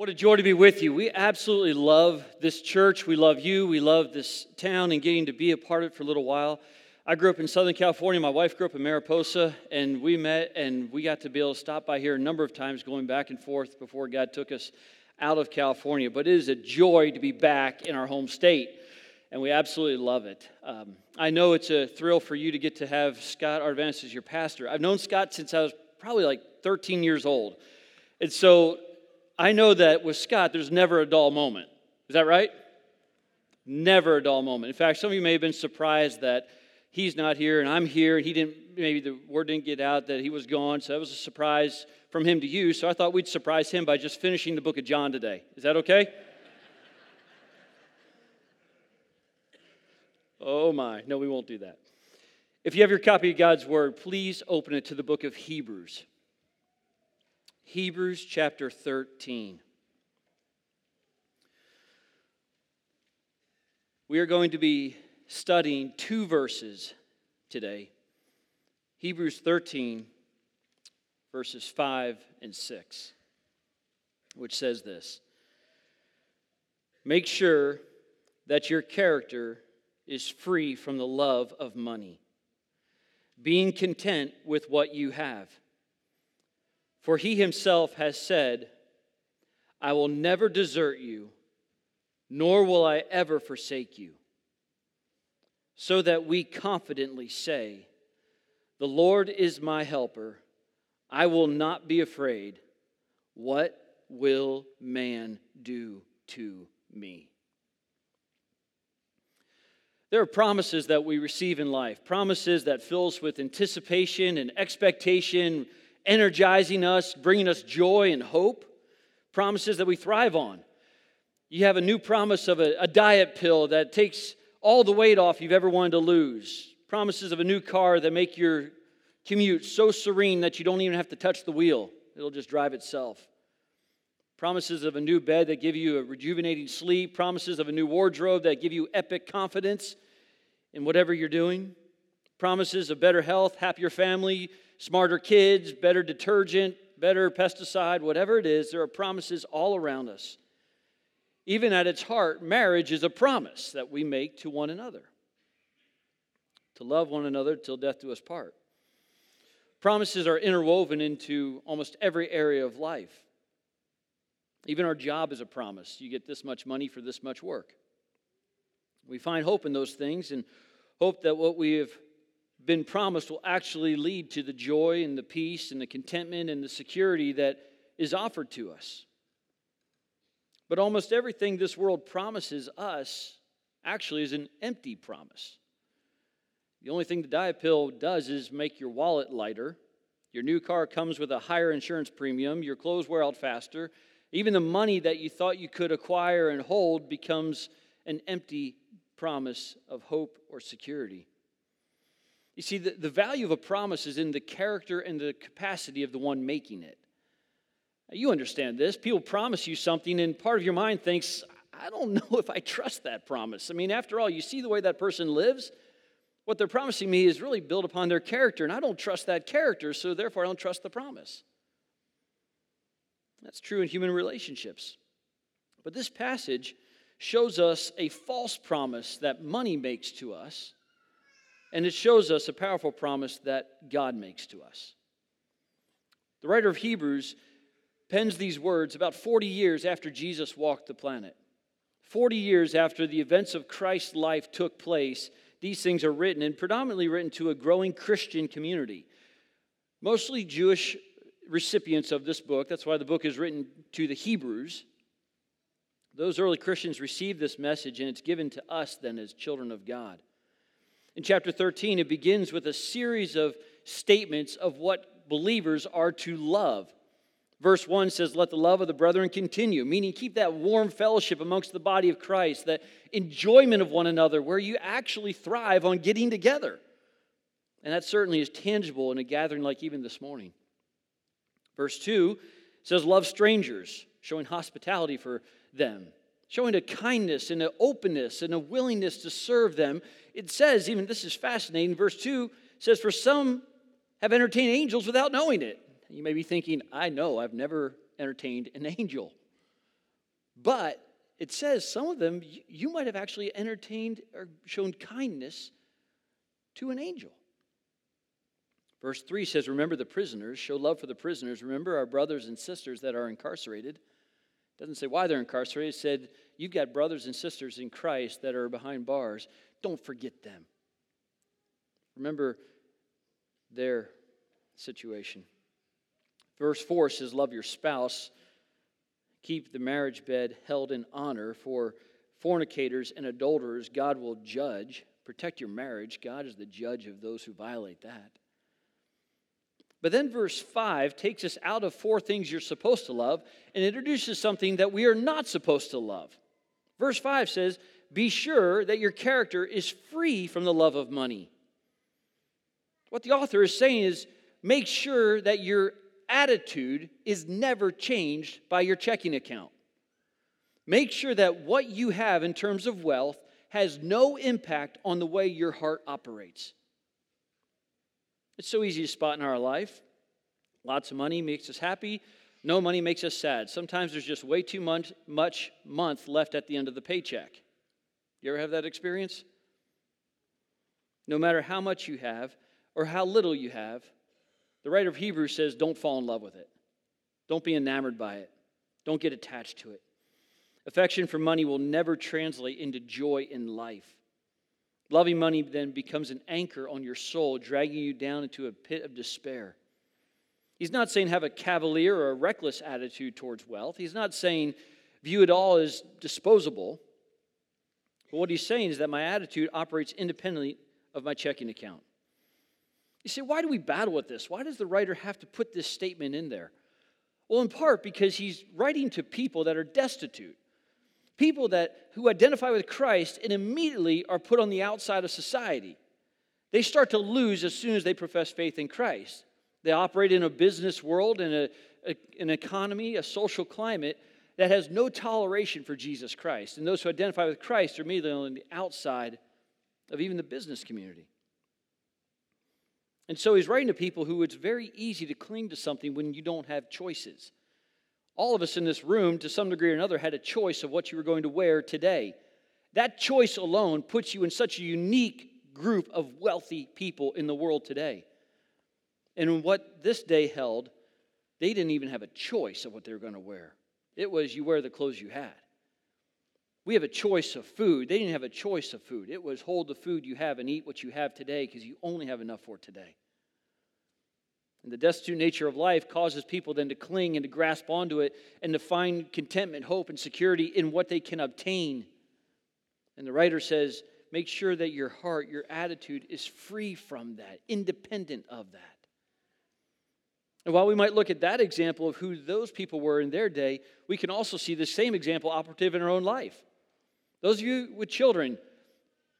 What a joy to be with you. We absolutely love this church. We love you. We love this town and getting to be a part of it for a little while. I grew up in Southern California. My wife grew up in Mariposa, and we met and we got to be able to stop by here a number of times going back and forth before God took us out of California. But it is a joy to be back in our home state, and we absolutely love it. Um, I know it's a thrill for you to get to have Scott Ardavanis as your pastor. I've known Scott since I was probably like 13 years old. And so I know that with Scott, there's never a dull moment. Is that right? Never a dull moment. In fact, some of you may have been surprised that he's not here and I'm here, and he didn't, maybe the word didn't get out that he was gone. So that was a surprise from him to you. So I thought we'd surprise him by just finishing the book of John today. Is that okay? oh my. No, we won't do that. If you have your copy of God's word, please open it to the book of Hebrews. Hebrews chapter 13. We are going to be studying two verses today Hebrews 13, verses 5 and 6, which says this Make sure that your character is free from the love of money, being content with what you have. For he himself has said, I will never desert you, nor will I ever forsake you. So that we confidently say, The Lord is my helper. I will not be afraid. What will man do to me? There are promises that we receive in life, promises that fill us with anticipation and expectation energizing us, bringing us joy and hope, promises that we thrive on. You have a new promise of a, a, diet pill that takes all the weight off you've ever wanted to lose, promises of a new car that make your commute so serene that you don't even have to touch the wheel, it'll just drive itself. Promises of a new bed that give you a rejuvenating sleep, promises of a new wardrobe that give you epic confidence in whatever you're doing, promises of better health, happier family, smarter kids, better detergent, better pesticide, whatever it is, there are promises all around us. Even at its heart, marriage is a promise that we make to one another to love one another till death do us part. Promises are interwoven into almost every area of life. Even our job is a promise. You get this much money for this much work. We find hope in those things and hope that what we have been promised will actually lead to the joy and the peace and the contentment and the security that is offered to us. But almost everything this world promises us actually is an empty promise. The only thing the diet pill does is make your wallet lighter. Your new car comes with a higher insurance premium. Your clothes wear out faster. Even the money that you thought you could acquire and hold becomes an empty promise of hope or security. You see, the, the value of a promise is in the character and the capacity of the one making it. You understand this. People promise you something, and part of your mind thinks, I don't know if I trust that promise. I mean, after all, you see the way that person lives. What they're promising me is really built upon their character, and I don't trust that character, so therefore I don't trust the promise. That's true in human relationships. But this passage shows us a false promise that money makes to us and it shows us a powerful promise that God makes to us. The writer of Hebrews pens these words about 40 years after Jesus walked the planet. 40 years after the events of Christ's life took place, these things are written and predominantly written to a growing Christian community. Mostly Jewish recipients of this book. That's why the book is written to the Hebrews. Those early Christians received this message, and it's given to us then as children of God. In chapter 13, it begins with a series of statements of what believers are to love. Verse 1 says, Let the love of the brethren continue, meaning keep that warm fellowship amongst the body of Christ, that enjoyment of one another, where you actually thrive on getting together. And that certainly is tangible in a gathering like even this morning. Verse 2 says, Love strangers, showing hospitality for them showing a kindness and an openness and a willingness to serve them. It says, even this is fascinating, verse 2 says, For some have entertained angels without knowing it. You may be thinking, I know, I've never entertained an angel. But it says some of them you might have actually entertained or shown kindness to an angel. Verse 3 says, Remember the prisoners, show love for the prisoners. Remember our brothers and sisters that are incarcerated. Doesn't say why they're incarcerated. It said, You've got brothers and sisters in Christ that are behind bars. Don't forget them. Remember their situation. Verse 4 says, Love your spouse. Keep the marriage bed held in honor, for fornicators and adulterers God will judge. Protect your marriage. God is the judge of those who violate that. But then verse 5 takes us out of four things you're supposed to love and introduces something that we are not supposed to love. Verse 5 says, Be sure that your character is free from the love of money. What the author is saying is, make sure that your attitude is never changed by your checking account. Make sure that what you have in terms of wealth has no impact on the way your heart operates. It's so easy to spot in our life. Lots of money makes us happy. No money makes us sad. Sometimes there's just way too much, much month left at the end of the paycheck. You ever have that experience? No matter how much you have or how little you have, the writer of Hebrews says, don't fall in love with it. Don't be enamored by it. Don't get attached to it. Affection for money will never translate into joy in life. Loving money then becomes an anchor on your soul, dragging you down into a pit of despair. He's not saying have a cavalier or a reckless attitude towards wealth. He's not saying view it all as disposable. But what he's saying is that my attitude operates independently of my checking account. You say, why do we battle with this? Why does the writer have to put this statement in there? Well, in part because he's writing to people that are destitute, people that who identify with Christ and immediately are put on the outside of society. They start to lose as soon as they profess faith in Christ. They operate in a business world, in a, a, an economy, a social climate that has no toleration for Jesus Christ. And those who identify with Christ are immediately on the outside of even the business community. And so he's writing to people who it's very easy to cling to something when you don't have choices. All of us in this room, to some degree or another, had a choice of what you were going to wear today. That choice alone puts you in such a unique group of wealthy people in the world today. And what this day held, they didn't even have a choice of what they were going to wear. It was you wear the clothes you had. We have a choice of food. They didn't have a choice of food. It was hold the food you have and eat what you have today because you only have enough for today. And the destitute nature of life causes people then to cling and to grasp onto it and to find contentment, hope, and security in what they can obtain. And the writer says, make sure that your heart, your attitude is free from that, independent of that. And while we might look at that example of who those people were in their day, we can also see the same example operative in our own life. Those of you with children,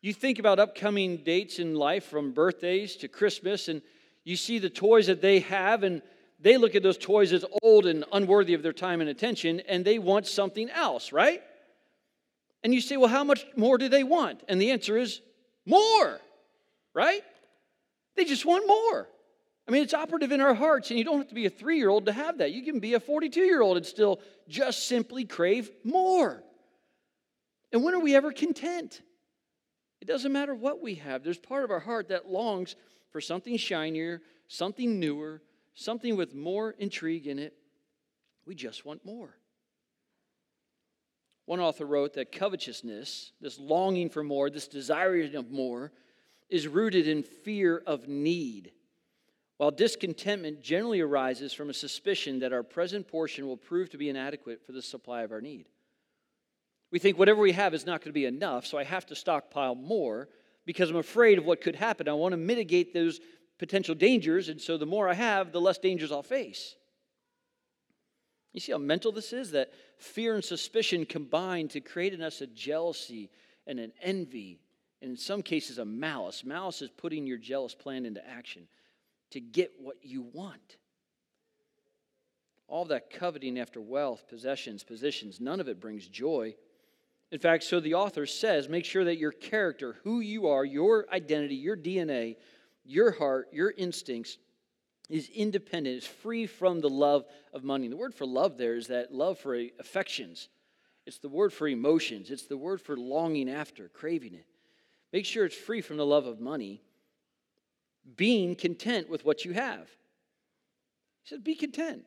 you think about upcoming dates in life from birthdays to Christmas, and you see the toys that they have, and they look at those toys as old and unworthy of their time and attention, and they want something else, right? And you say, well, how much more do they want? And the answer is more, right? They just want more. I mean, it's operative in our hearts, and you don't have to be a three year old to have that. You can be a 42 year old and still just simply crave more. And when are we ever content? It doesn't matter what we have, there's part of our heart that longs for something shinier, something newer, something with more intrigue in it. We just want more. One author wrote that covetousness, this longing for more, this desiring of more, is rooted in fear of need, while discontentment generally arises from a suspicion that our present portion will prove to be inadequate for the supply of our need. We think whatever we have is not going to be enough, so I have to stockpile more because I'm afraid of what could happen. I want to mitigate those potential dangers, and so the more I have, the less dangers I'll face. You see how mental this is? That fear and suspicion combine to create in us a jealousy and an envy, and in some cases, a malice. Malice is putting your jealous plan into action to get what you want. All that coveting after wealth, possessions, positions, none of it brings joy. In fact, so the author says make sure that your character, who you are, your identity, your DNA, your heart, your instincts, is independent, is free from the love of money. The word for love there is that love for affections. It's the word for emotions, it's the word for longing after, craving it. Make sure it's free from the love of money, being content with what you have. He says, Be content.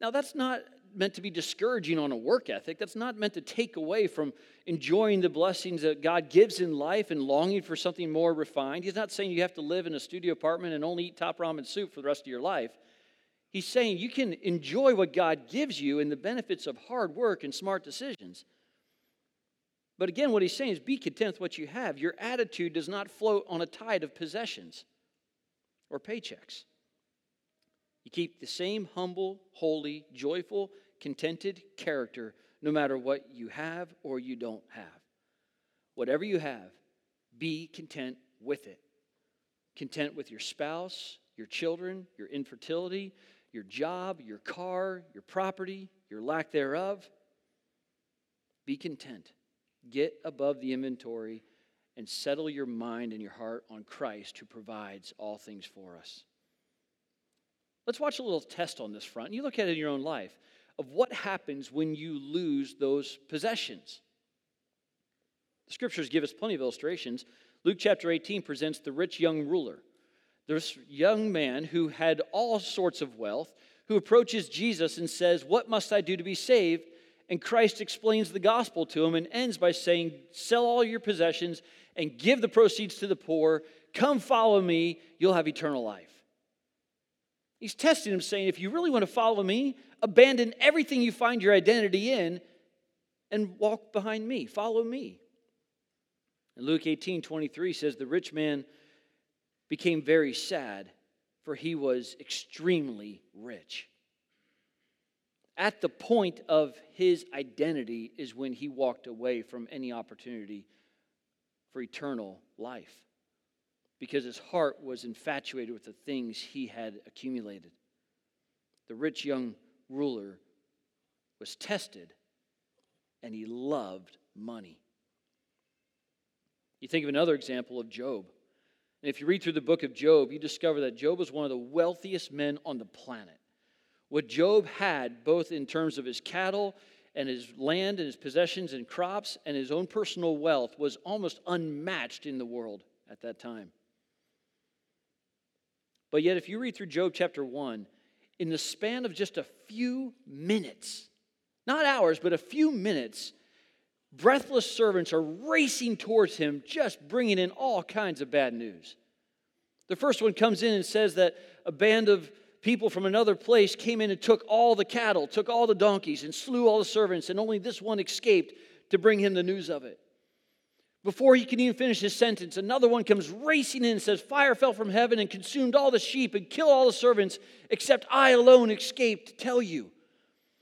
Now, that's not meant to be discouraging on a work ethic. That's not meant to take away from enjoying the blessings that God gives in life and longing for something more refined. He's not saying you have to live in a studio apartment and only eat top ramen soup for the rest of your life. He's saying you can enjoy what God gives you and the benefits of hard work and smart decisions. But again, what he's saying is be content with what you have. Your attitude does not float on a tide of possessions or paychecks. You keep the same humble, holy, joyful, contented character no matter what you have or you don't have. Whatever you have, be content with it. Content with your spouse, your children, your infertility, your job, your car, your property, your lack thereof. Be content. Get above the inventory and settle your mind and your heart on Christ who provides all things for us. Let's watch a little test on this front. You look at it in your own life of what happens when you lose those possessions. The scriptures give us plenty of illustrations. Luke chapter 18 presents the rich young ruler. This young man who had all sorts of wealth, who approaches Jesus and says, What must I do to be saved? And Christ explains the gospel to him and ends by saying, Sell all your possessions and give the proceeds to the poor. Come follow me, you'll have eternal life. He's testing him, saying, If you really want to follow me, abandon everything you find your identity in and walk behind me. Follow me. And Luke 18 23 says, The rich man became very sad, for he was extremely rich. At the point of his identity is when he walked away from any opportunity for eternal life because his heart was infatuated with the things he had accumulated. The rich young ruler was tested and he loved money. You think of another example of Job. And if you read through the book of Job, you discover that Job was one of the wealthiest men on the planet. What Job had, both in terms of his cattle and his land and his possessions and crops and his own personal wealth, was almost unmatched in the world at that time. But yet, if you read through Job chapter 1, in the span of just a few minutes, not hours, but a few minutes, breathless servants are racing towards him, just bringing in all kinds of bad news. The first one comes in and says that a band of people from another place came in and took all the cattle, took all the donkeys, and slew all the servants, and only this one escaped to bring him the news of it. Before he can even finish his sentence, another one comes racing in and says, Fire fell from heaven and consumed all the sheep and killed all the servants, except I alone escaped to tell you.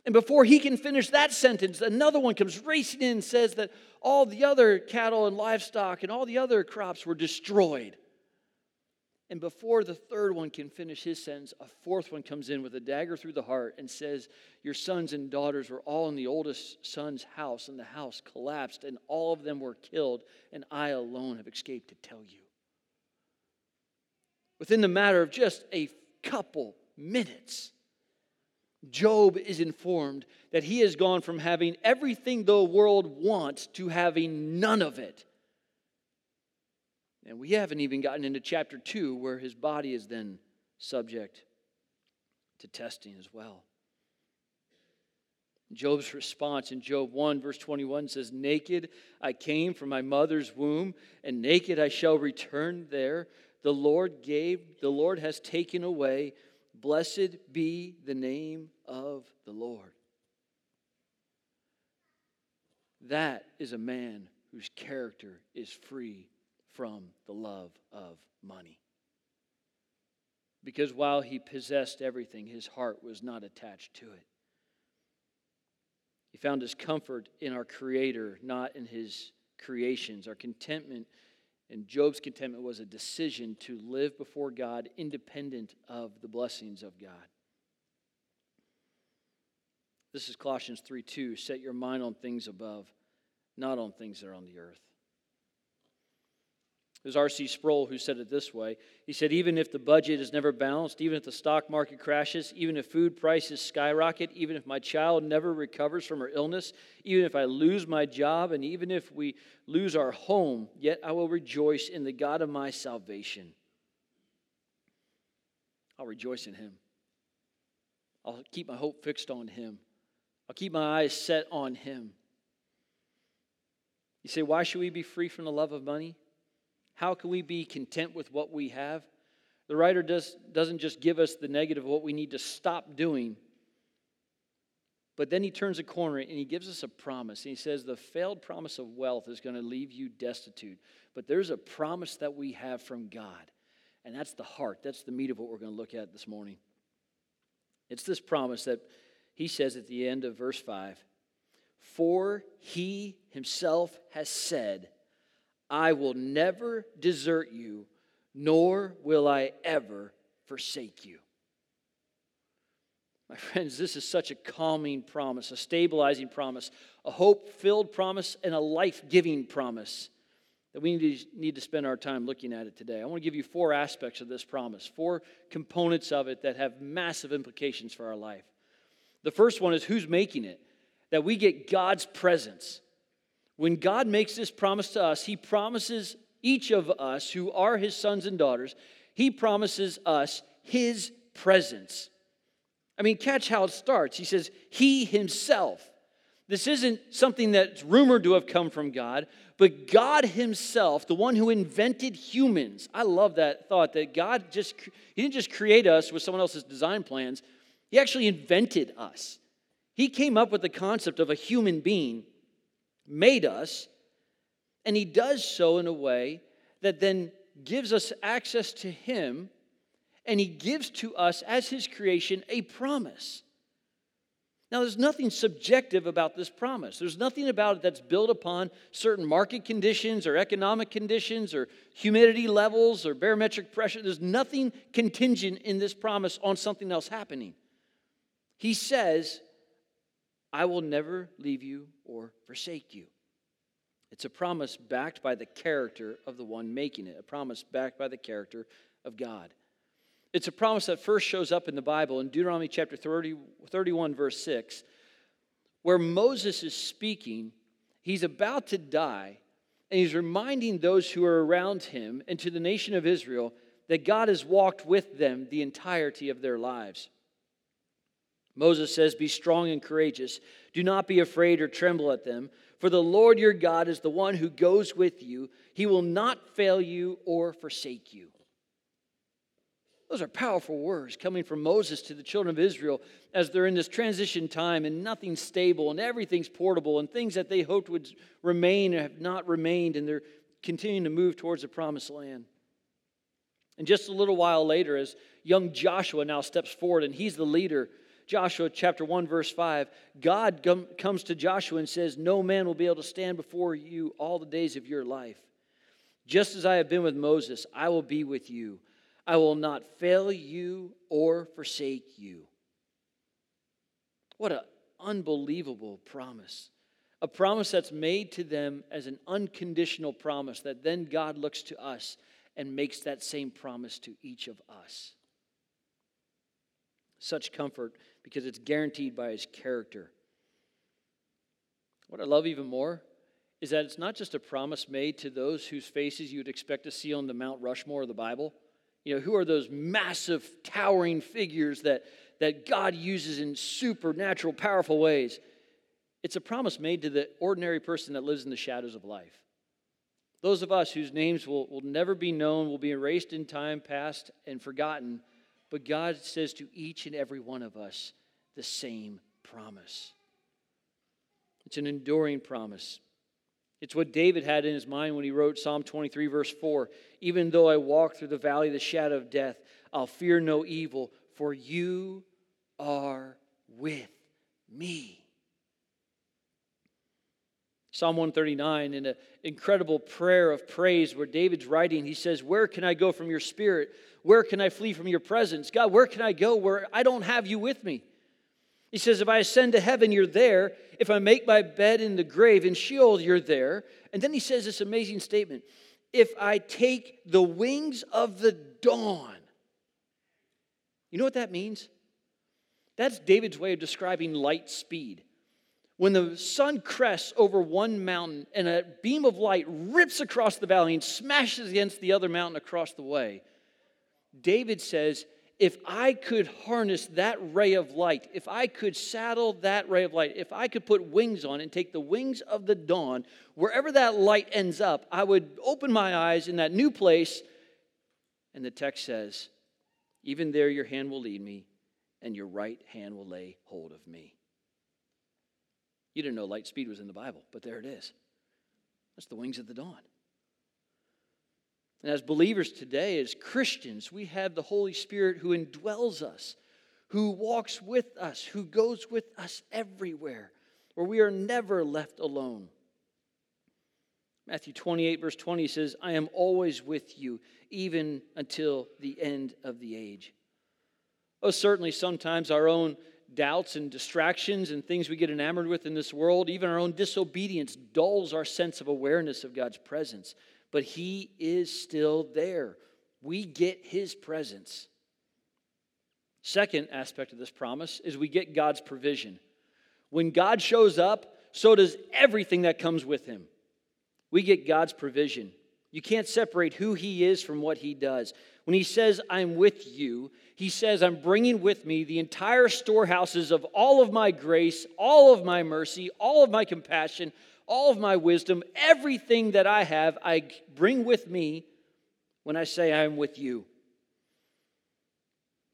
And before he can finish that sentence, another one comes racing in and says that all the other cattle and livestock and all the other crops were destroyed. And before the third one can finish his sentence, a fourth one comes in with a dagger through the heart and says, Your sons and daughters were all in the oldest son's house, and the house collapsed, and all of them were killed, and I alone have escaped to tell you. Within the matter of just a couple minutes, Job is informed that he has gone from having everything the world wants to having none of it. And we haven't even gotten into chapter 2, where his body is then subject to testing as well. Job's response in Job 1, verse 21 says, Naked I came from my mother's womb, and naked I shall return there. The Lord gave, the Lord has taken away. Blessed be the name of the Lord. That is a man whose character is free from the love of money. Because while he possessed everything, his heart was not attached to it. He found his comfort in our Creator, not in his creations. Our contentment and Job's contentment was a decision to live before God independent of the blessings of God. This is Colossians 3 2. Set your mind on things above, not on things that are on the earth. It was R.C. Sproul who said it this way. He said, Even if the budget is never balanced, even if the stock market crashes, even if food prices skyrocket, even if my child never recovers from her illness, even if I lose my job, and even if we lose our home, yet I will rejoice in the God of my salvation. I'll rejoice in him. I'll keep my hope fixed on him. I'll keep my eyes set on him. You say, why should we be free from the love of money? How can we be content with what we have? The writer does, doesn't just give us the negative of what we need to stop doing, but then he turns a corner and he gives us a promise. And he says, The failed promise of wealth is going to leave you destitute. But there's a promise that we have from God. And that's the heart. That's the meat of what we're going to look at this morning. It's this promise that he says at the end of verse 5 For he himself has said, I will never desert you, nor will I ever forsake you. My friends, this is such a calming promise, a stabilizing promise, a hope filled promise, and a life giving promise that we need to, need to spend our time looking at it today. I want to give you four aspects of this promise, four components of it that have massive implications for our life. The first one is who's making it, that we get God's presence. When God makes this promise to us, He promises each of us who are His sons and daughters, He promises us His presence. I mean, catch how it starts. He says, He Himself. This isn't something that's rumored to have come from God, but God Himself, the one who invented humans. I love that thought that God just, He didn't just create us with someone else's design plans, He actually invented us. He came up with the concept of a human being made us, and He does so in a way that then gives us access to Him, and He gives to us as His creation a promise. Now, there's nothing subjective about this promise. There's nothing about it that's built upon certain market conditions or economic conditions or humidity levels or barometric pressure. There's nothing contingent in this promise on something else happening. He says, I will never leave you or forsake you. It's a promise backed by the character of the one making it, a promise backed by the character of God. It's a promise that first shows up in the Bible in Deuteronomy chapter 30, 31, verse 6, where Moses is speaking. He's about to die, and he's reminding those who are around him and to the nation of Israel that God has walked with them the entirety of their lives. Moses says, Be strong and courageous. Do not be afraid or tremble at them, for the Lord your God is the one who goes with you. He will not fail you or forsake you. Those are powerful words coming from Moses to the children of Israel as they're in this transition time and nothing's stable and everything's portable and things that they hoped would remain have not remained and they're continuing to move towards the promised land. And just a little while later, as young Joshua now steps forward and he's the leader Joshua chapter 1, verse 5, God comes to Joshua and says, No man will be able to stand before you all the days of your life. Just as I have been with Moses, I will be with you. I will not fail you or forsake you. What an unbelievable promise. A promise that's made to them as an unconditional promise that then God looks to us and makes that same promise to each of us. Such comfort because it's guaranteed by his character. What I love even more is that it's not just a promise made to those whose faces you'd expect to see on the Mount Rushmore of the Bible. You know, who are those massive, towering figures that, that God uses in supernatural, powerful ways? It's a promise made to the ordinary person that lives in the shadows of life. Those of us whose names will, will never be known, will be erased in time past and forgotten, but God says to each and every one of us the same promise. It's an enduring promise. It's what David had in his mind when he wrote Psalm 23, verse 4 Even though I walk through the valley of the shadow of death, I'll fear no evil, for you are with me. Psalm 139, in an incredible prayer of praise where David's writing, he says, Where can I go from your spirit? Where can I flee from your presence? God, where can I go where I don't have you with me? He says, If I ascend to heaven, you're there. If I make my bed in the grave, in Sheol, you're there. And then he says this amazing statement if I take the wings of the dawn. You know what that means? That's David's way of describing light speed. When the sun crests over one mountain and a beam of light rips across the valley and smashes against the other mountain across the way, David says, if I could harness that ray of light, if I could saddle that ray of light, if I could put wings on and take the wings of the dawn, wherever that light ends up, I would open my eyes in that new place. And the text says, Even there your hand will lead me, and your right hand will lay hold of me. You didn't know light speed was in the Bible, but there it is. That's the wings of the dawn. And as believers today, as Christians, we have the Holy Spirit who indwells us, who walks with us, who goes with us everywhere, where we are never left alone. Matthew 28, verse 20 says, I am always with you, even until the end of the age. Oh, certainly, sometimes our own doubts and distractions and things we get enamored with in this world, even our own disobedience, dulls our sense of awareness of God's presence but He is still there. We get His presence. Second aspect of this promise is we get God's provision. When God shows up, so does everything that comes with Him. We get God's provision. You can't separate who He is from what He does. When He says, I'm with you, He says, I'm bringing with me the entire storehouses of all of my grace, all of my mercy, all of my compassion, all of my wisdom, everything that I have, I bring with me when I say I am with you.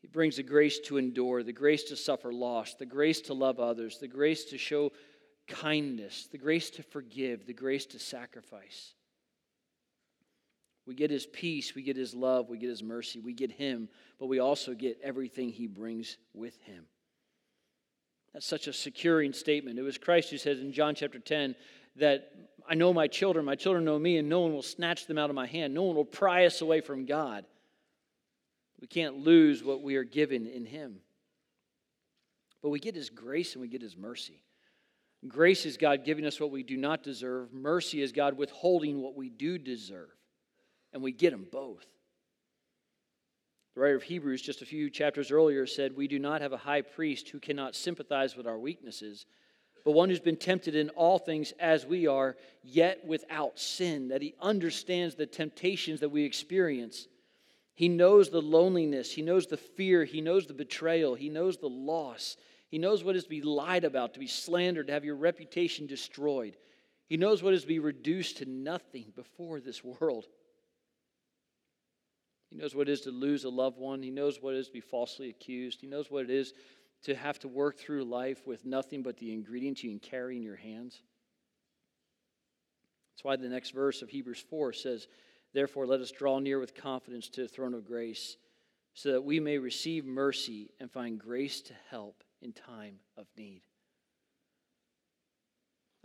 He brings the grace to endure, the grace to suffer loss, the grace to love others, the grace to show kindness, the grace to forgive, the grace to sacrifice. We get his peace, we get his love, we get his mercy, we get him, but we also get everything he brings with him. That's such a securing statement. It was Christ who says in John chapter 10 that I know my children, my children know me, and no one will snatch them out of my hand. No one will pry us away from God. We can't lose what we are given in Him. But we get His grace and we get His mercy. Grace is God giving us what we do not deserve, mercy is God withholding what we do deserve. And we get them both. The writer of Hebrews, just a few chapters earlier, said, We do not have a high priest who cannot sympathize with our weaknesses but one who's been tempted in all things as we are, yet without sin, that he understands the temptations that we experience. He knows the loneliness, he knows the fear, he knows the betrayal, he knows the loss. He knows what is to be lied about, to be slandered, to have your reputation destroyed. He knows what is to be reduced to nothing before this world. He knows what it is to lose a loved one. He knows what it is to be falsely accused. He knows what it is to have to work through life with nothing but the ingredients you can carry in your hands? That's why the next verse of Hebrews 4 says, Therefore, let us draw near with confidence to the throne of grace, so that we may receive mercy and find grace to help in time of need.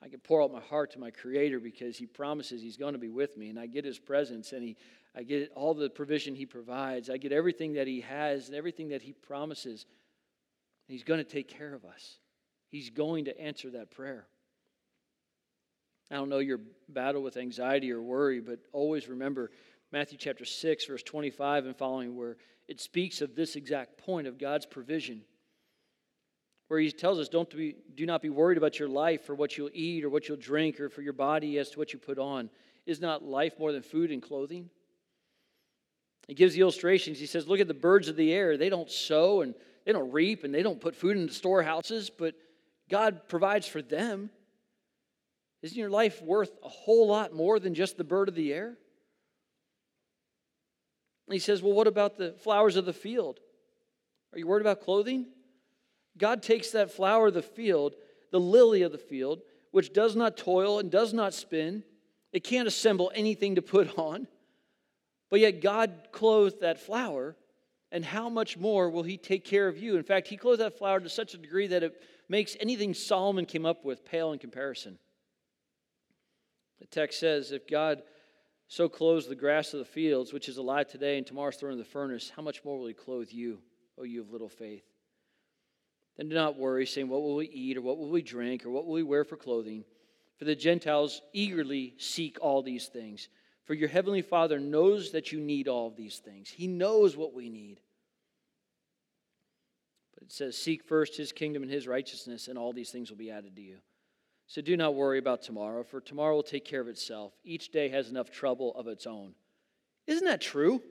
I can pour out my heart to my Creator because He promises He's going to be with me, and I get His presence, and he, I get all the provision He provides. I get everything that He has and everything that He promises. He's going to take care of us. He's going to answer that prayer. I don't know your battle with anxiety or worry, but always remember Matthew chapter 6, verse 25 and following, where it speaks of this exact point of God's provision. Where he tells us, don't be, do not be worried about your life or what you'll eat or what you'll drink or for your body as to what you put on. Is not life more than food and clothing? He gives the illustrations. He says, Look at the birds of the air. They don't sow and they don't reap and they don't put food into storehouses, but God provides for them. Isn't your life worth a whole lot more than just the bird of the air? He says, Well, what about the flowers of the field? Are you worried about clothing? God takes that flower of the field, the lily of the field, which does not toil and does not spin. It can't assemble anything to put on. But yet God clothed that flower and how much more will he take care of you? In fact, he clothes that flower to such a degree that it makes anything Solomon came up with pale in comparison. The text says, If God so clothes the grass of the fields, which is alive today and tomorrow's thrown in the furnace, how much more will he clothe you, O you of little faith? Then do not worry, saying, What will we eat, or what will we drink, or what will we wear for clothing? For the Gentiles eagerly seek all these things For your heavenly Father knows that you need all of these things. He knows what we need. But it says, Seek first his kingdom and his righteousness, and all these things will be added to you. So do not worry about tomorrow, for tomorrow will take care of itself. Each day has enough trouble of its own. Isn't that true?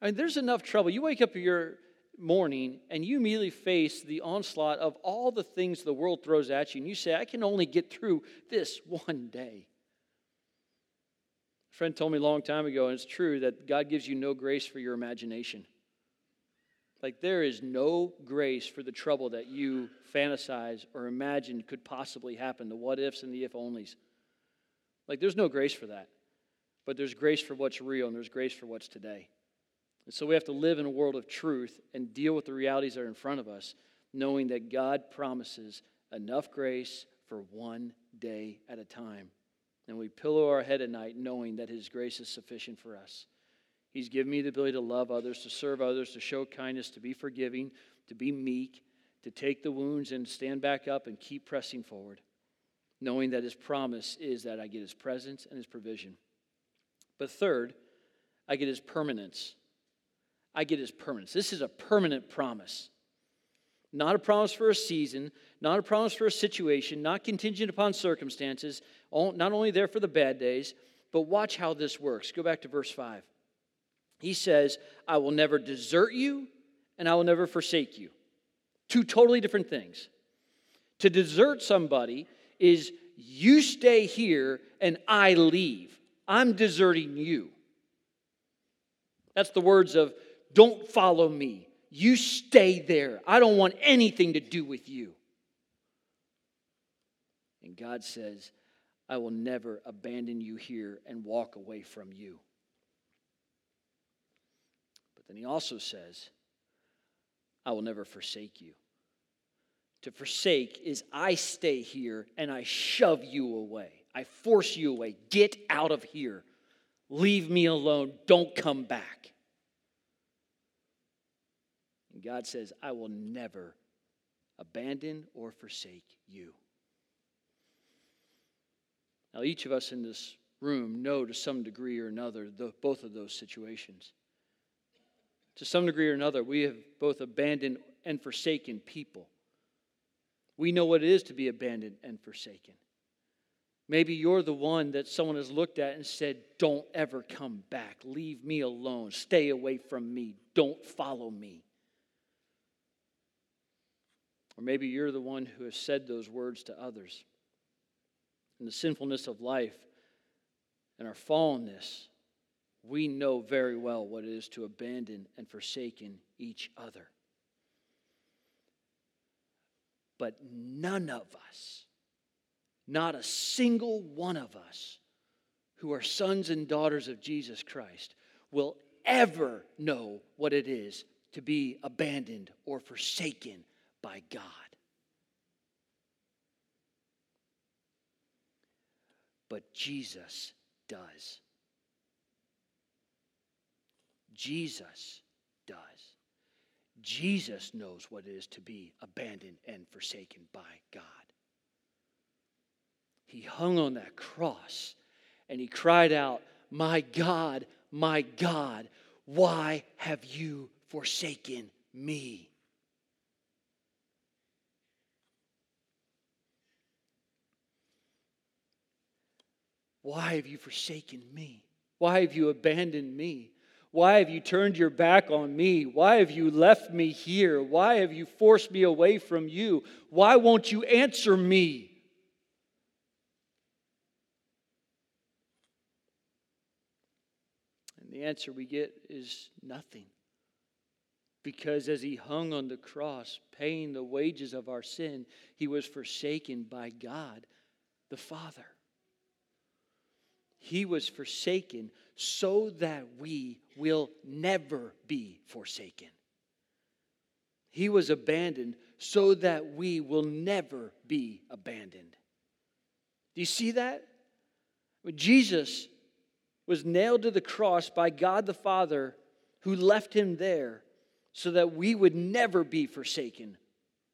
I mean, there's enough trouble. You wake up your morning and you immediately face the onslaught of all the things the world throws at you, and you say, I can only get through this one day. A friend told me a long time ago, and it's true, that God gives you no grace for your imagination. Like, there is no grace for the trouble that you fantasize or imagine could possibly happen, the what ifs and the if onlys. Like, there's no grace for that. But there's grace for what's real, and there's grace for what's today. And so we have to live in a world of truth and deal with the realities that are in front of us, knowing that God promises enough grace for one day at a time. And we pillow our head at night knowing that His grace is sufficient for us. He's given me the ability to love others, to serve others, to show kindness, to be forgiving, to be meek, to take the wounds and stand back up and keep pressing forward, knowing that His promise is that I get His presence and His provision. But third, I get His permanence. I get his permanence. This is a permanent promise. Not a promise for a season, not a promise for a situation, not contingent upon circumstances, not only there for the bad days, but watch how this works. Go back to verse 5. He says, I will never desert you and I will never forsake you. Two totally different things. To desert somebody is you stay here and I leave. I'm deserting you. That's the words of don't follow me. You stay there. I don't want anything to do with you. And God says, I will never abandon you here and walk away from you. But then he also says, I will never forsake you. To forsake is I stay here and I shove you away. I force you away. Get out of here. Leave me alone. Don't come back. God says, I will never abandon or forsake you. Now, each of us in this room know to some degree or another the, both of those situations. To some degree or another, we have both abandoned and forsaken people. We know what it is to be abandoned and forsaken. Maybe you're the one that someone has looked at and said, Don't ever come back. Leave me alone. Stay away from me. Don't follow me. Or maybe you're the one who has said those words to others. In the sinfulness of life and our fallenness, we know very well what it is to abandon and forsaken each other. But none of us, not a single one of us who are sons and daughters of Jesus Christ, will ever know what it is to be abandoned or forsaken by God. But Jesus does. Jesus does. Jesus knows what it is to be abandoned and forsaken by God. He hung on that cross and he cried out, My God, my God, why have you forsaken me? Why have you forsaken me? Why have you abandoned me? Why have you turned your back on me? Why have you left me here? Why have you forced me away from you? Why won't you answer me? And the answer we get is nothing. Because as he hung on the cross, paying the wages of our sin, he was forsaken by God the Father. He was forsaken so that we will never be forsaken. He was abandoned so that we will never be abandoned. Do you see that? When Jesus was nailed to the cross by God the Father, who left him there so that we would never be forsaken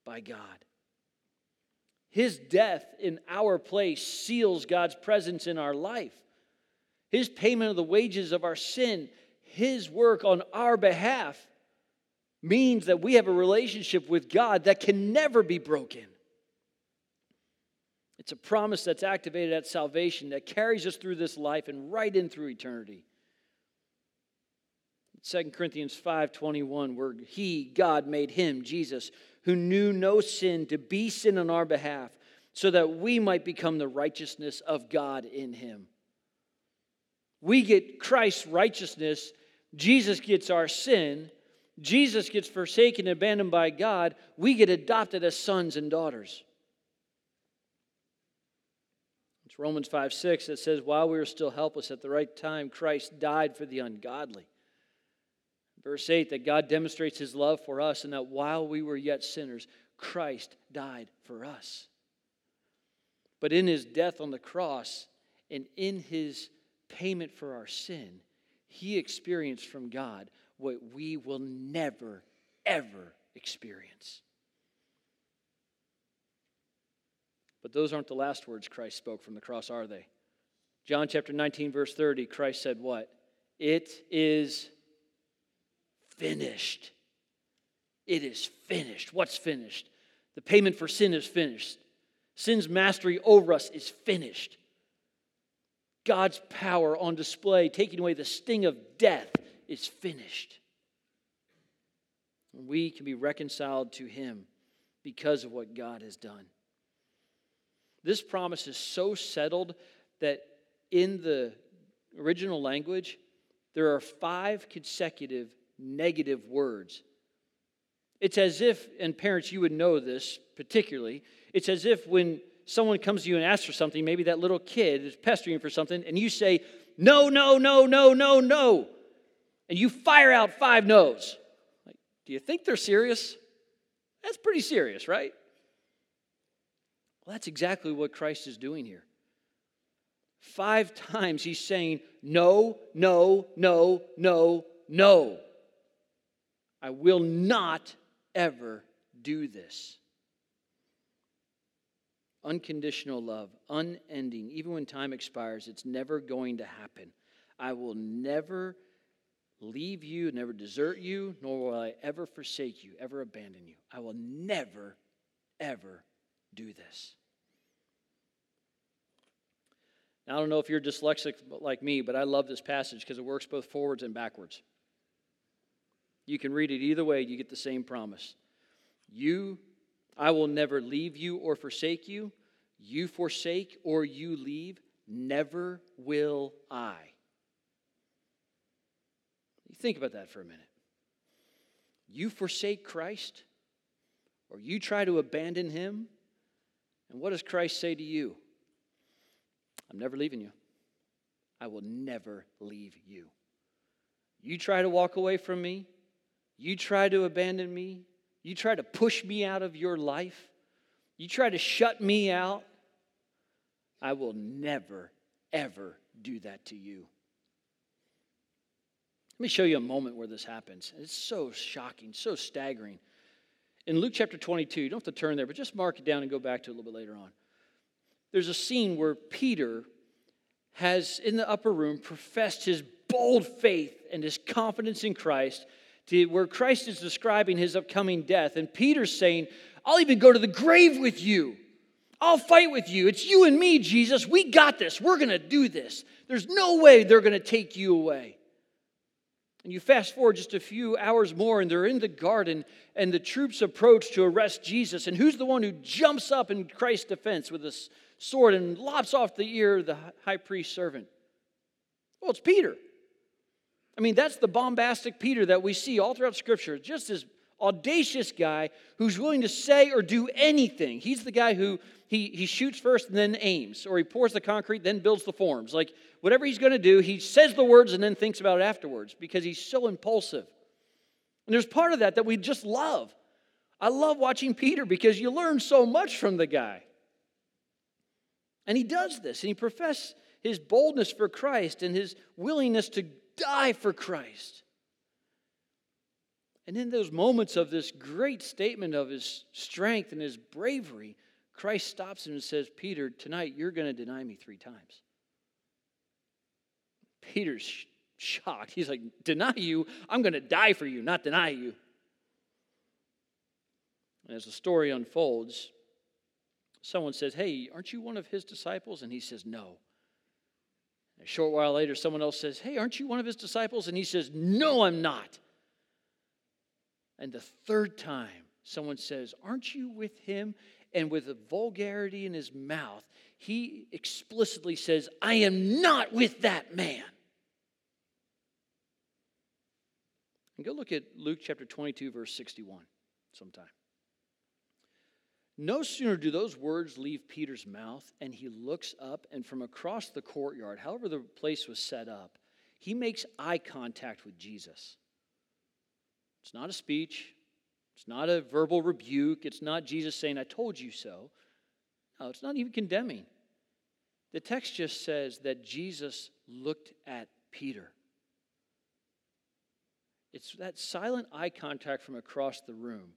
by God. His death in our place seals God's presence in our life. His payment of the wages of our sin, His work on our behalf, means that we have a relationship with God that can never be broken. It's a promise that's activated at salvation that carries us through this life and right in through eternity. 2 Corinthians 5:21 where he God made him Jesus who knew no sin to be sin on our behalf so that we might become the righteousness of God in him. We get Christ's righteousness, Jesus gets our sin, Jesus gets forsaken and abandoned by God, we get adopted as sons and daughters. It's Romans 5 6 that says, While we were still helpless at the right time, Christ died for the ungodly. Verse 8 that God demonstrates his love for us, and that while we were yet sinners, Christ died for us. But in his death on the cross and in his payment for our sin, he experienced from God what we will never, ever experience. But those aren't the last words Christ spoke from the cross, are they? John chapter 19, verse 30, Christ said, What? It is finished. It is finished. What's finished? The payment for sin is finished. Sin's mastery over us is finished. God's power on display, taking away the sting of death, is finished. We can be reconciled to Him because of what God has done. This promise is so settled that in the original language, there are five consecutive negative words. It's as if, and parents, you would know this particularly, it's as if when someone comes to you and asks for something, maybe that little kid is pestering you for something, and you say, no, no, no, no, no, no. And you fire out five no's. Like, do you think they're serious? That's pretty serious, right? Well, that's exactly what Christ is doing here. Five times he's saying, no, no, no, no, no. I will not ever do this. Unconditional love, unending. Even when time expires, it's never going to happen. I will never leave you, never desert you, nor will I ever forsake you, ever abandon you. I will never, ever do this. Now, I don't know if you're dyslexic like me, but I love this passage because it works both forwards and backwards. You can read it either way, you get the same promise. You, I will never leave you or forsake you. You forsake or you leave, never will I. You think about that for a minute. You forsake Christ, or you try to abandon him, and what does Christ say to you? I'm never leaving you. I will never leave you. You try to walk away from me, you try to abandon me, you try to push me out of your life, you try to shut me out, I will never, ever do that to you. Let me show you a moment where this happens. It's so shocking, so staggering. In Luke chapter 22, you don't have to turn there, but just mark it down and go back to it a little bit later on. There's a scene where Peter has, in the upper room, professed his bold faith and his confidence in Christ to where Christ is describing his upcoming death. And Peter's saying, I'll even go to the grave with you. I'll fight with you. It's you and me, Jesus. We got this. We're going to do this. There's no way they're going to take you away. And you fast forward just a few hours more, and they're in the garden, and the troops approach to arrest Jesus. And who's the one who jumps up in Christ's defense with a sword and lops off the ear of the high priest's servant? Well, it's Peter. I mean, that's the bombastic Peter that we see all throughout Scripture. Just this audacious guy who's willing to say or do anything. He's the guy who he, he shoots first and then aims, or he pours the concrete, then builds the forms. Like whatever he's going to do, he says the words and then thinks about it afterwards because he's so impulsive. And there's part of that that we just love. I love watching Peter because you learn so much from the guy. And he does this, and he professes his boldness for Christ and his willingness to die for Christ. And in those moments of this great statement of his strength and his bravery, Christ stops him and says, Peter, tonight you're going to deny me three times. Peter's shocked. He's like, Deny you? I'm going to die for you, not deny you. And as the story unfolds, someone says, Hey, aren't you one of his disciples? And he says, No. A short while later, someone else says, Hey, aren't you one of his disciples? And he says, No, I'm not. And the third time, someone says, Aren't you with him? And with a vulgarity in his mouth, he explicitly says, I am not with that man. And go look at Luke chapter 22, verse 61 sometime. No sooner do those words leave Peter's mouth, and he looks up, and from across the courtyard, however the place was set up, he makes eye contact with Jesus. It's not a speech, it's not a verbal rebuke, it's not Jesus saying, I told you so. No, it's not even condemning. The text just says that Jesus looked at Peter. It's that silent eye contact from across the room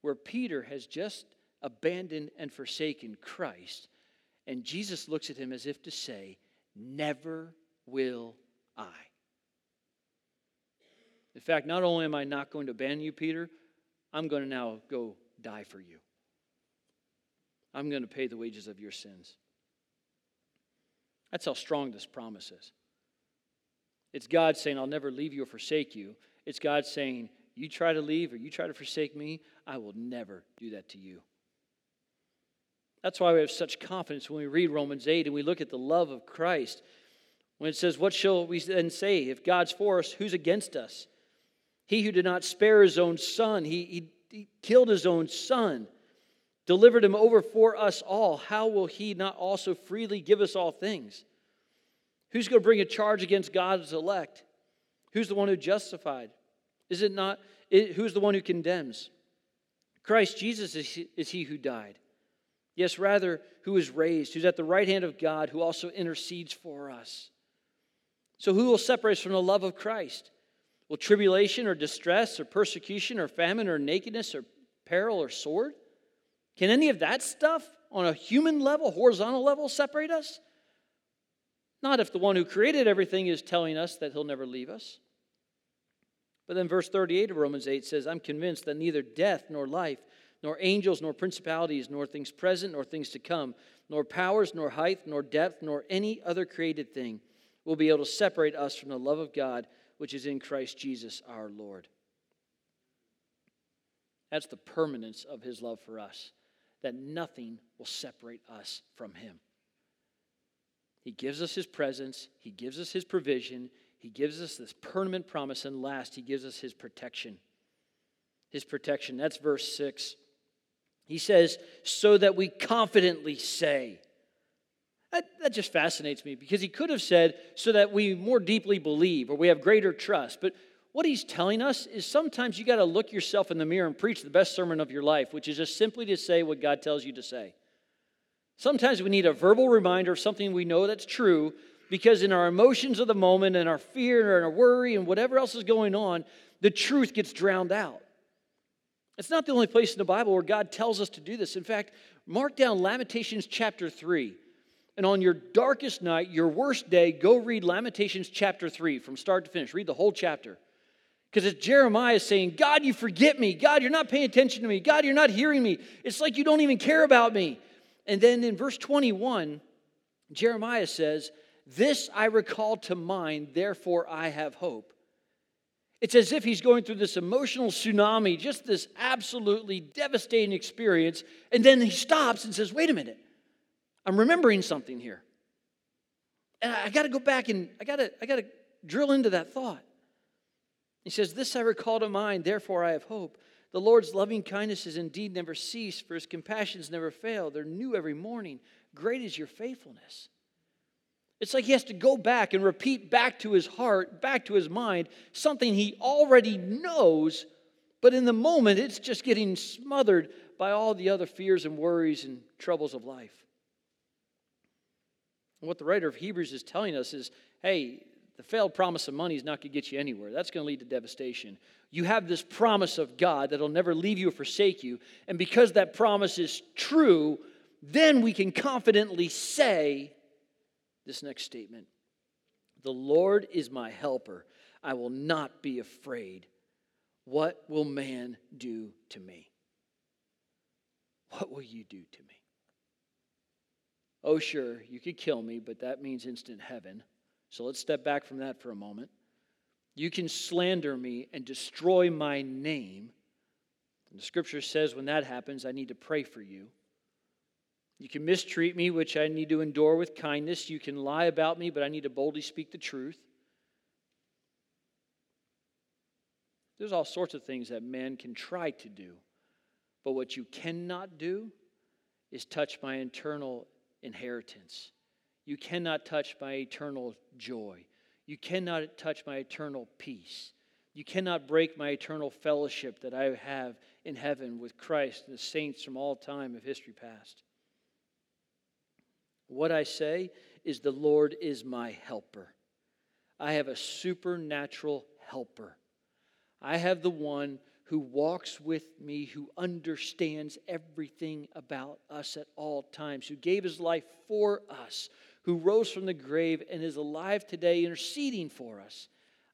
where Peter has just abandoned and forsaken Christ. And Jesus looks at him as if to say, Never will I. In fact, not only am I not going to abandon you, Peter, I'm going to now go die for you. I'm going to pay the wages of your sins. That's how strong this promise is. It's God saying, I'll never leave you or forsake you. It's God saying, You try to leave or you try to forsake me, I will never do that to you. That's why we have such confidence when we read Romans 8 and we look at the love of Christ. When it says, What shall we then say? If God's for us, who's against us? He who did not spare his own son, he, he, he killed his own son, delivered him over for us all. How will he not also freely give us all things? Who's going to bring a charge against God's elect? Who's the one who justified? Is it not? It, who's the one who condemns? Christ Jesus is, is he who died Yes, rather, who is raised, who's at the right hand of God, who also intercedes for us. So, who will separate us from the love of Christ? Will tribulation or distress or persecution or famine or nakedness or peril or sword? Can any of that stuff on a human level, horizontal level, separate us? Not if the one who created everything is telling us that he'll never leave us. But then verse 38 of Romans 8 says, I'm convinced that neither death nor life, nor angels, nor principalities, nor things present, nor things to come, nor powers, nor height, nor depth, nor any other created thing will be able to separate us from the love of God which is in Christ Jesus our Lord. That's the permanence of his love for us, that nothing will separate us from him. He gives us his presence, he gives us his provision, he gives us this permanent promise, and last, he gives us his protection. His protection. That's verse 6. He says, so that we confidently say. That, that, just fascinates me because he could have said, so that we more deeply believe or we have greater trust. But what he's telling us is sometimes you got to look yourself in the mirror and preach the best sermon of your life, which is just simply to say what God tells you to say. Sometimes we need a verbal reminder of something we know that's true because in our emotions of the moment and our fear and our worry and whatever else is going on, the truth gets drowned out. It's not the only place in the Bible where God tells us to do this. In fact, mark down Lamentations chapter 3. And on your darkest night, your worst day, go read Lamentations chapter 3 from start to finish. Read the whole chapter. Because it's Jeremiah saying, God, you forget me. God, you're not paying attention to me. God, you're not hearing me. It's like you don't even care about me. And then in verse 21, Jeremiah says, This I recall to mind, therefore I have hope. It's as if he's going through this emotional tsunami, just this absolutely devastating experience. And then he stops and says, Wait a minute, I'm remembering something here. And I got to go back and I got to I got to drill into that thought. He says, This I recall to mind, therefore I have hope. The Lord's loving kindness has indeed never ceased, for his compassions never fail. They're new every morning. Great is your faithfulness. It's like he has to go back and repeat back to his heart, back to his mind, something he already knows, but in the moment it's just getting smothered by all the other fears and worries and troubles of life. And what the writer of Hebrews is telling us is hey, the failed promise of money is not going to get you anywhere. That's going to lead to devastation. You have this promise of God that'll never leave you or forsake you. And because that promise is true, then we can confidently say, this next statement The Lord is my helper. I will not be afraid. What will man do to me? What will you do to me? Oh, sure, you could kill me, but that means instant heaven. So let's step back from that for a moment. You can slander me and destroy my name. And the scripture says when that happens, I need to pray for you. You can mistreat me, which I need to endure with kindness. You can lie about me, but I need to boldly speak the truth. There's all sorts of things that man can try to do. But what you cannot do is touch my internal inheritance. You cannot touch my eternal joy. You cannot touch my eternal peace. You cannot break my eternal fellowship that I have in heaven with Christ and the saints from all time of history past. What I say is, The Lord is my helper. I have a supernatural helper. I have the one who walks with me, who understands everything about us at all times, who gave his life for us, who rose from the grave and is alive today, interceding for us.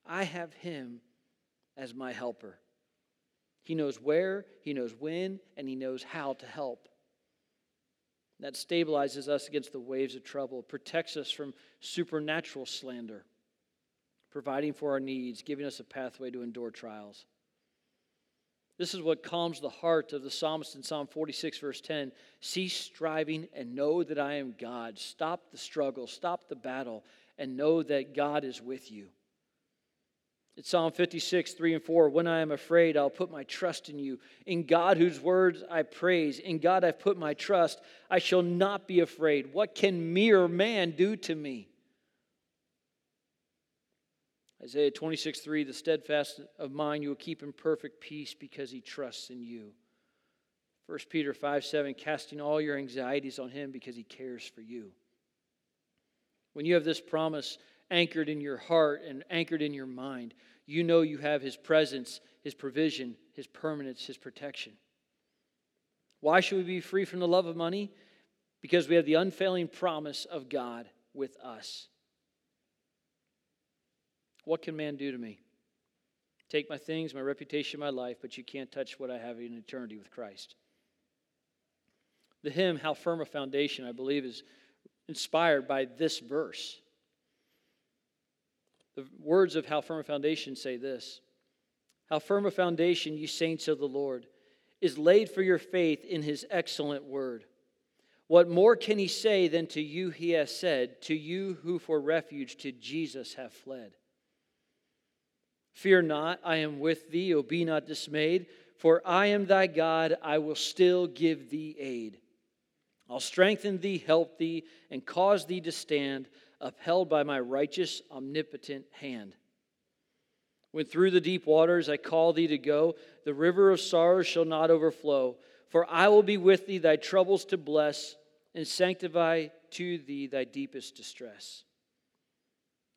I have him as my helper. He knows where, he knows when, and he knows how to help. That stabilizes us against the waves of trouble, protects us from supernatural slander, providing for our needs, giving us a pathway to endure trials. This is what calms the heart of the psalmist in Psalm 46, verse 10. Cease striving and know that I am God. Stop the struggle, stop the battle, and know that God is with you. It's Psalm 56, 3 and 4. When I am afraid, I'll put my trust in you. In God, whose words I praise, in God I've put my trust, I shall not be afraid. What can mere man do to me? Isaiah 26, 3 The steadfast of mind you will keep in perfect peace because he trusts in you. 1 Peter 5, 7 Casting all your anxieties on him because he cares for you. When you have this promise anchored in your heart and anchored in your mind, you know you have his presence, his provision, his permanence, his protection. Why should we be free from the love of money? Because we have the unfailing promise of God with us. What can man do to me? Take my things, my reputation, my life, but you can't touch what I have in eternity with Christ. The hymn, How Firm a Foundation, I believe, is inspired by this verse. The words of How Firm a Foundation say this How firm a foundation, you saints of the Lord, is laid for your faith in his excellent word. What more can he say than to you he has said, to you who for refuge to Jesus have fled? Fear not, I am with thee, O be not dismayed, for I am thy God, I will still give thee aid. I'll strengthen thee, help thee, and cause thee to stand, upheld by my righteous, omnipotent hand. When through the deep waters I call thee to go, the river of sorrows shall not overflow. For I will be with thee, thy troubles to bless, and sanctify to thee thy deepest distress.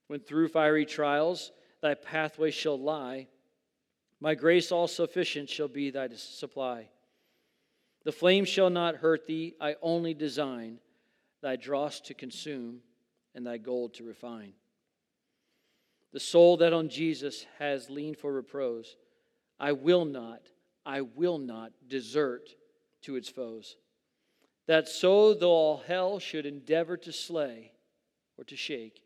When through fiery trials, thy pathway shall lie. My grace all sufficient shall be thy supply. The flame shall not hurt thee, I only design thy dross to consume and thy gold to refine. The soul that on Jesus has leaned for repose, I will not, I will not desert to its foes. That so, though all hell should endeavor to slay or to shake,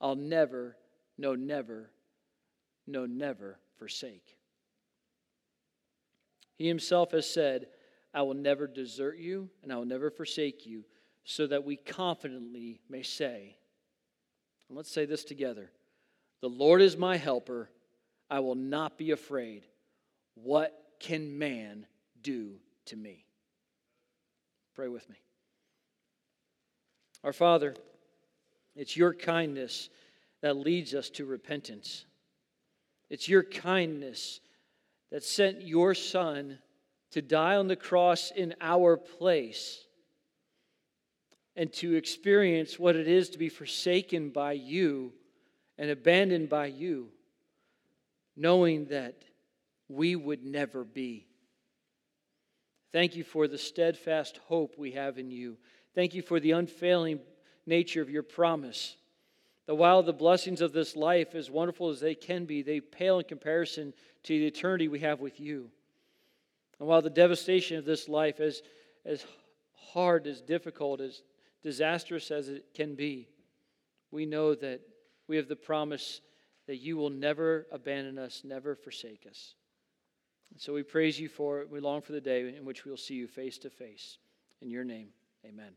I'll never, no, never no, never forsake. He himself has said, I will never desert you and I will never forsake you, so that we confidently may say, and let's say this together The Lord is my helper. I will not be afraid. What can man do to me? Pray with me. Our Father, it's your kindness that leads us to repentance. It's your kindness that sent your Son to die on the cross in our place and to experience what it is to be forsaken by you and abandoned by you, knowing that we would never be. Thank you for the steadfast hope we have in you. Thank you for the unfailing nature of your promise That while the blessings of this life, as wonderful as they can be, they pale in comparison to the eternity we have with you. And while the devastation of this life, as, as hard, as difficult, as disastrous as it can be, we know that we have the promise that you will never abandon us, never forsake us. And so we praise you for it. We long for the day in which we'll see you face to face. In your name, amen.